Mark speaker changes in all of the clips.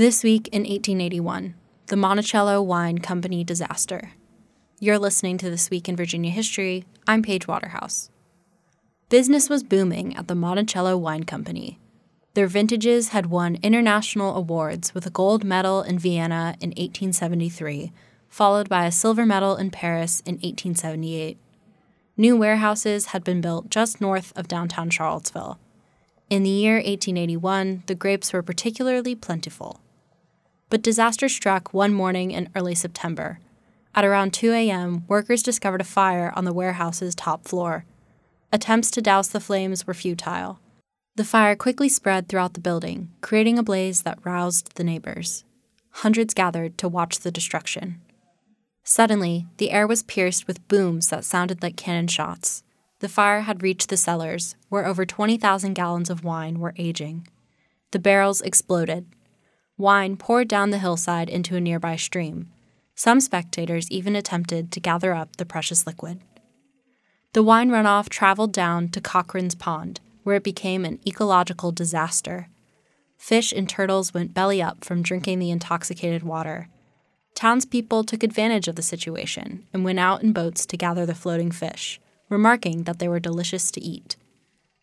Speaker 1: This week in 1881, the Monticello Wine Company disaster. You're listening to This Week in Virginia History. I'm Paige Waterhouse. Business was booming at the Monticello Wine Company. Their vintages had won international awards with a gold medal in Vienna in 1873, followed by a silver medal in Paris in 1878. New warehouses had been built just north of downtown Charlottesville. In the year 1881, the grapes were particularly plentiful. But disaster struck one morning in early September. At around 2 a.m., workers discovered a fire on the warehouse's top floor. Attempts to douse the flames were futile. The fire quickly spread throughout the building, creating a blaze that roused the neighbors. Hundreds gathered to watch the destruction. Suddenly, the air was pierced with booms that sounded like cannon shots. The fire had reached the cellars, where over 20,000 gallons of wine were aging. The barrels exploded. Wine poured down the hillside into a nearby stream. Some spectators even attempted to gather up the precious liquid. The wine runoff traveled down to Cochrane's Pond, where it became an ecological disaster. Fish and turtles went belly up from drinking the intoxicated water. Townspeople took advantage of the situation and went out in boats to gather the floating fish remarking that they were delicious to eat.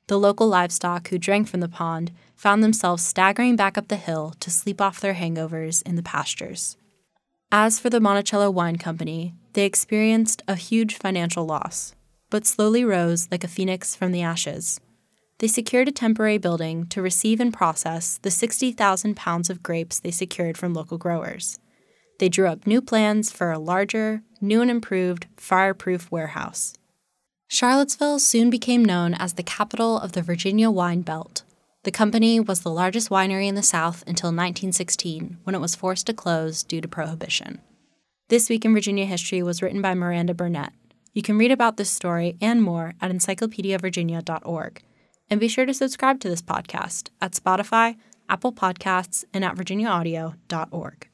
Speaker 1: The local livestock who drank from the pond found themselves staggering back up the hill to sleep off their hangovers in the pastures. As for the Monticello Wine Company, they experienced a huge financial loss, but slowly rose like a phoenix from the ashes. They secured a temporary building to receive and process the 60,000 pounds of grapes they secured from local growers. They drew up new plans for a larger, new and improved, fireproof warehouse. Charlottesville soon became known as the capital of the Virginia wine belt. The company was the largest winery in the South until 1916, when it was forced to close due to prohibition. This Week in Virginia History was written by Miranda Burnett. You can read about this story and more at encyclopediavirginia.org. And be sure to subscribe to this podcast at Spotify, Apple Podcasts, and at virginiaaudio.org.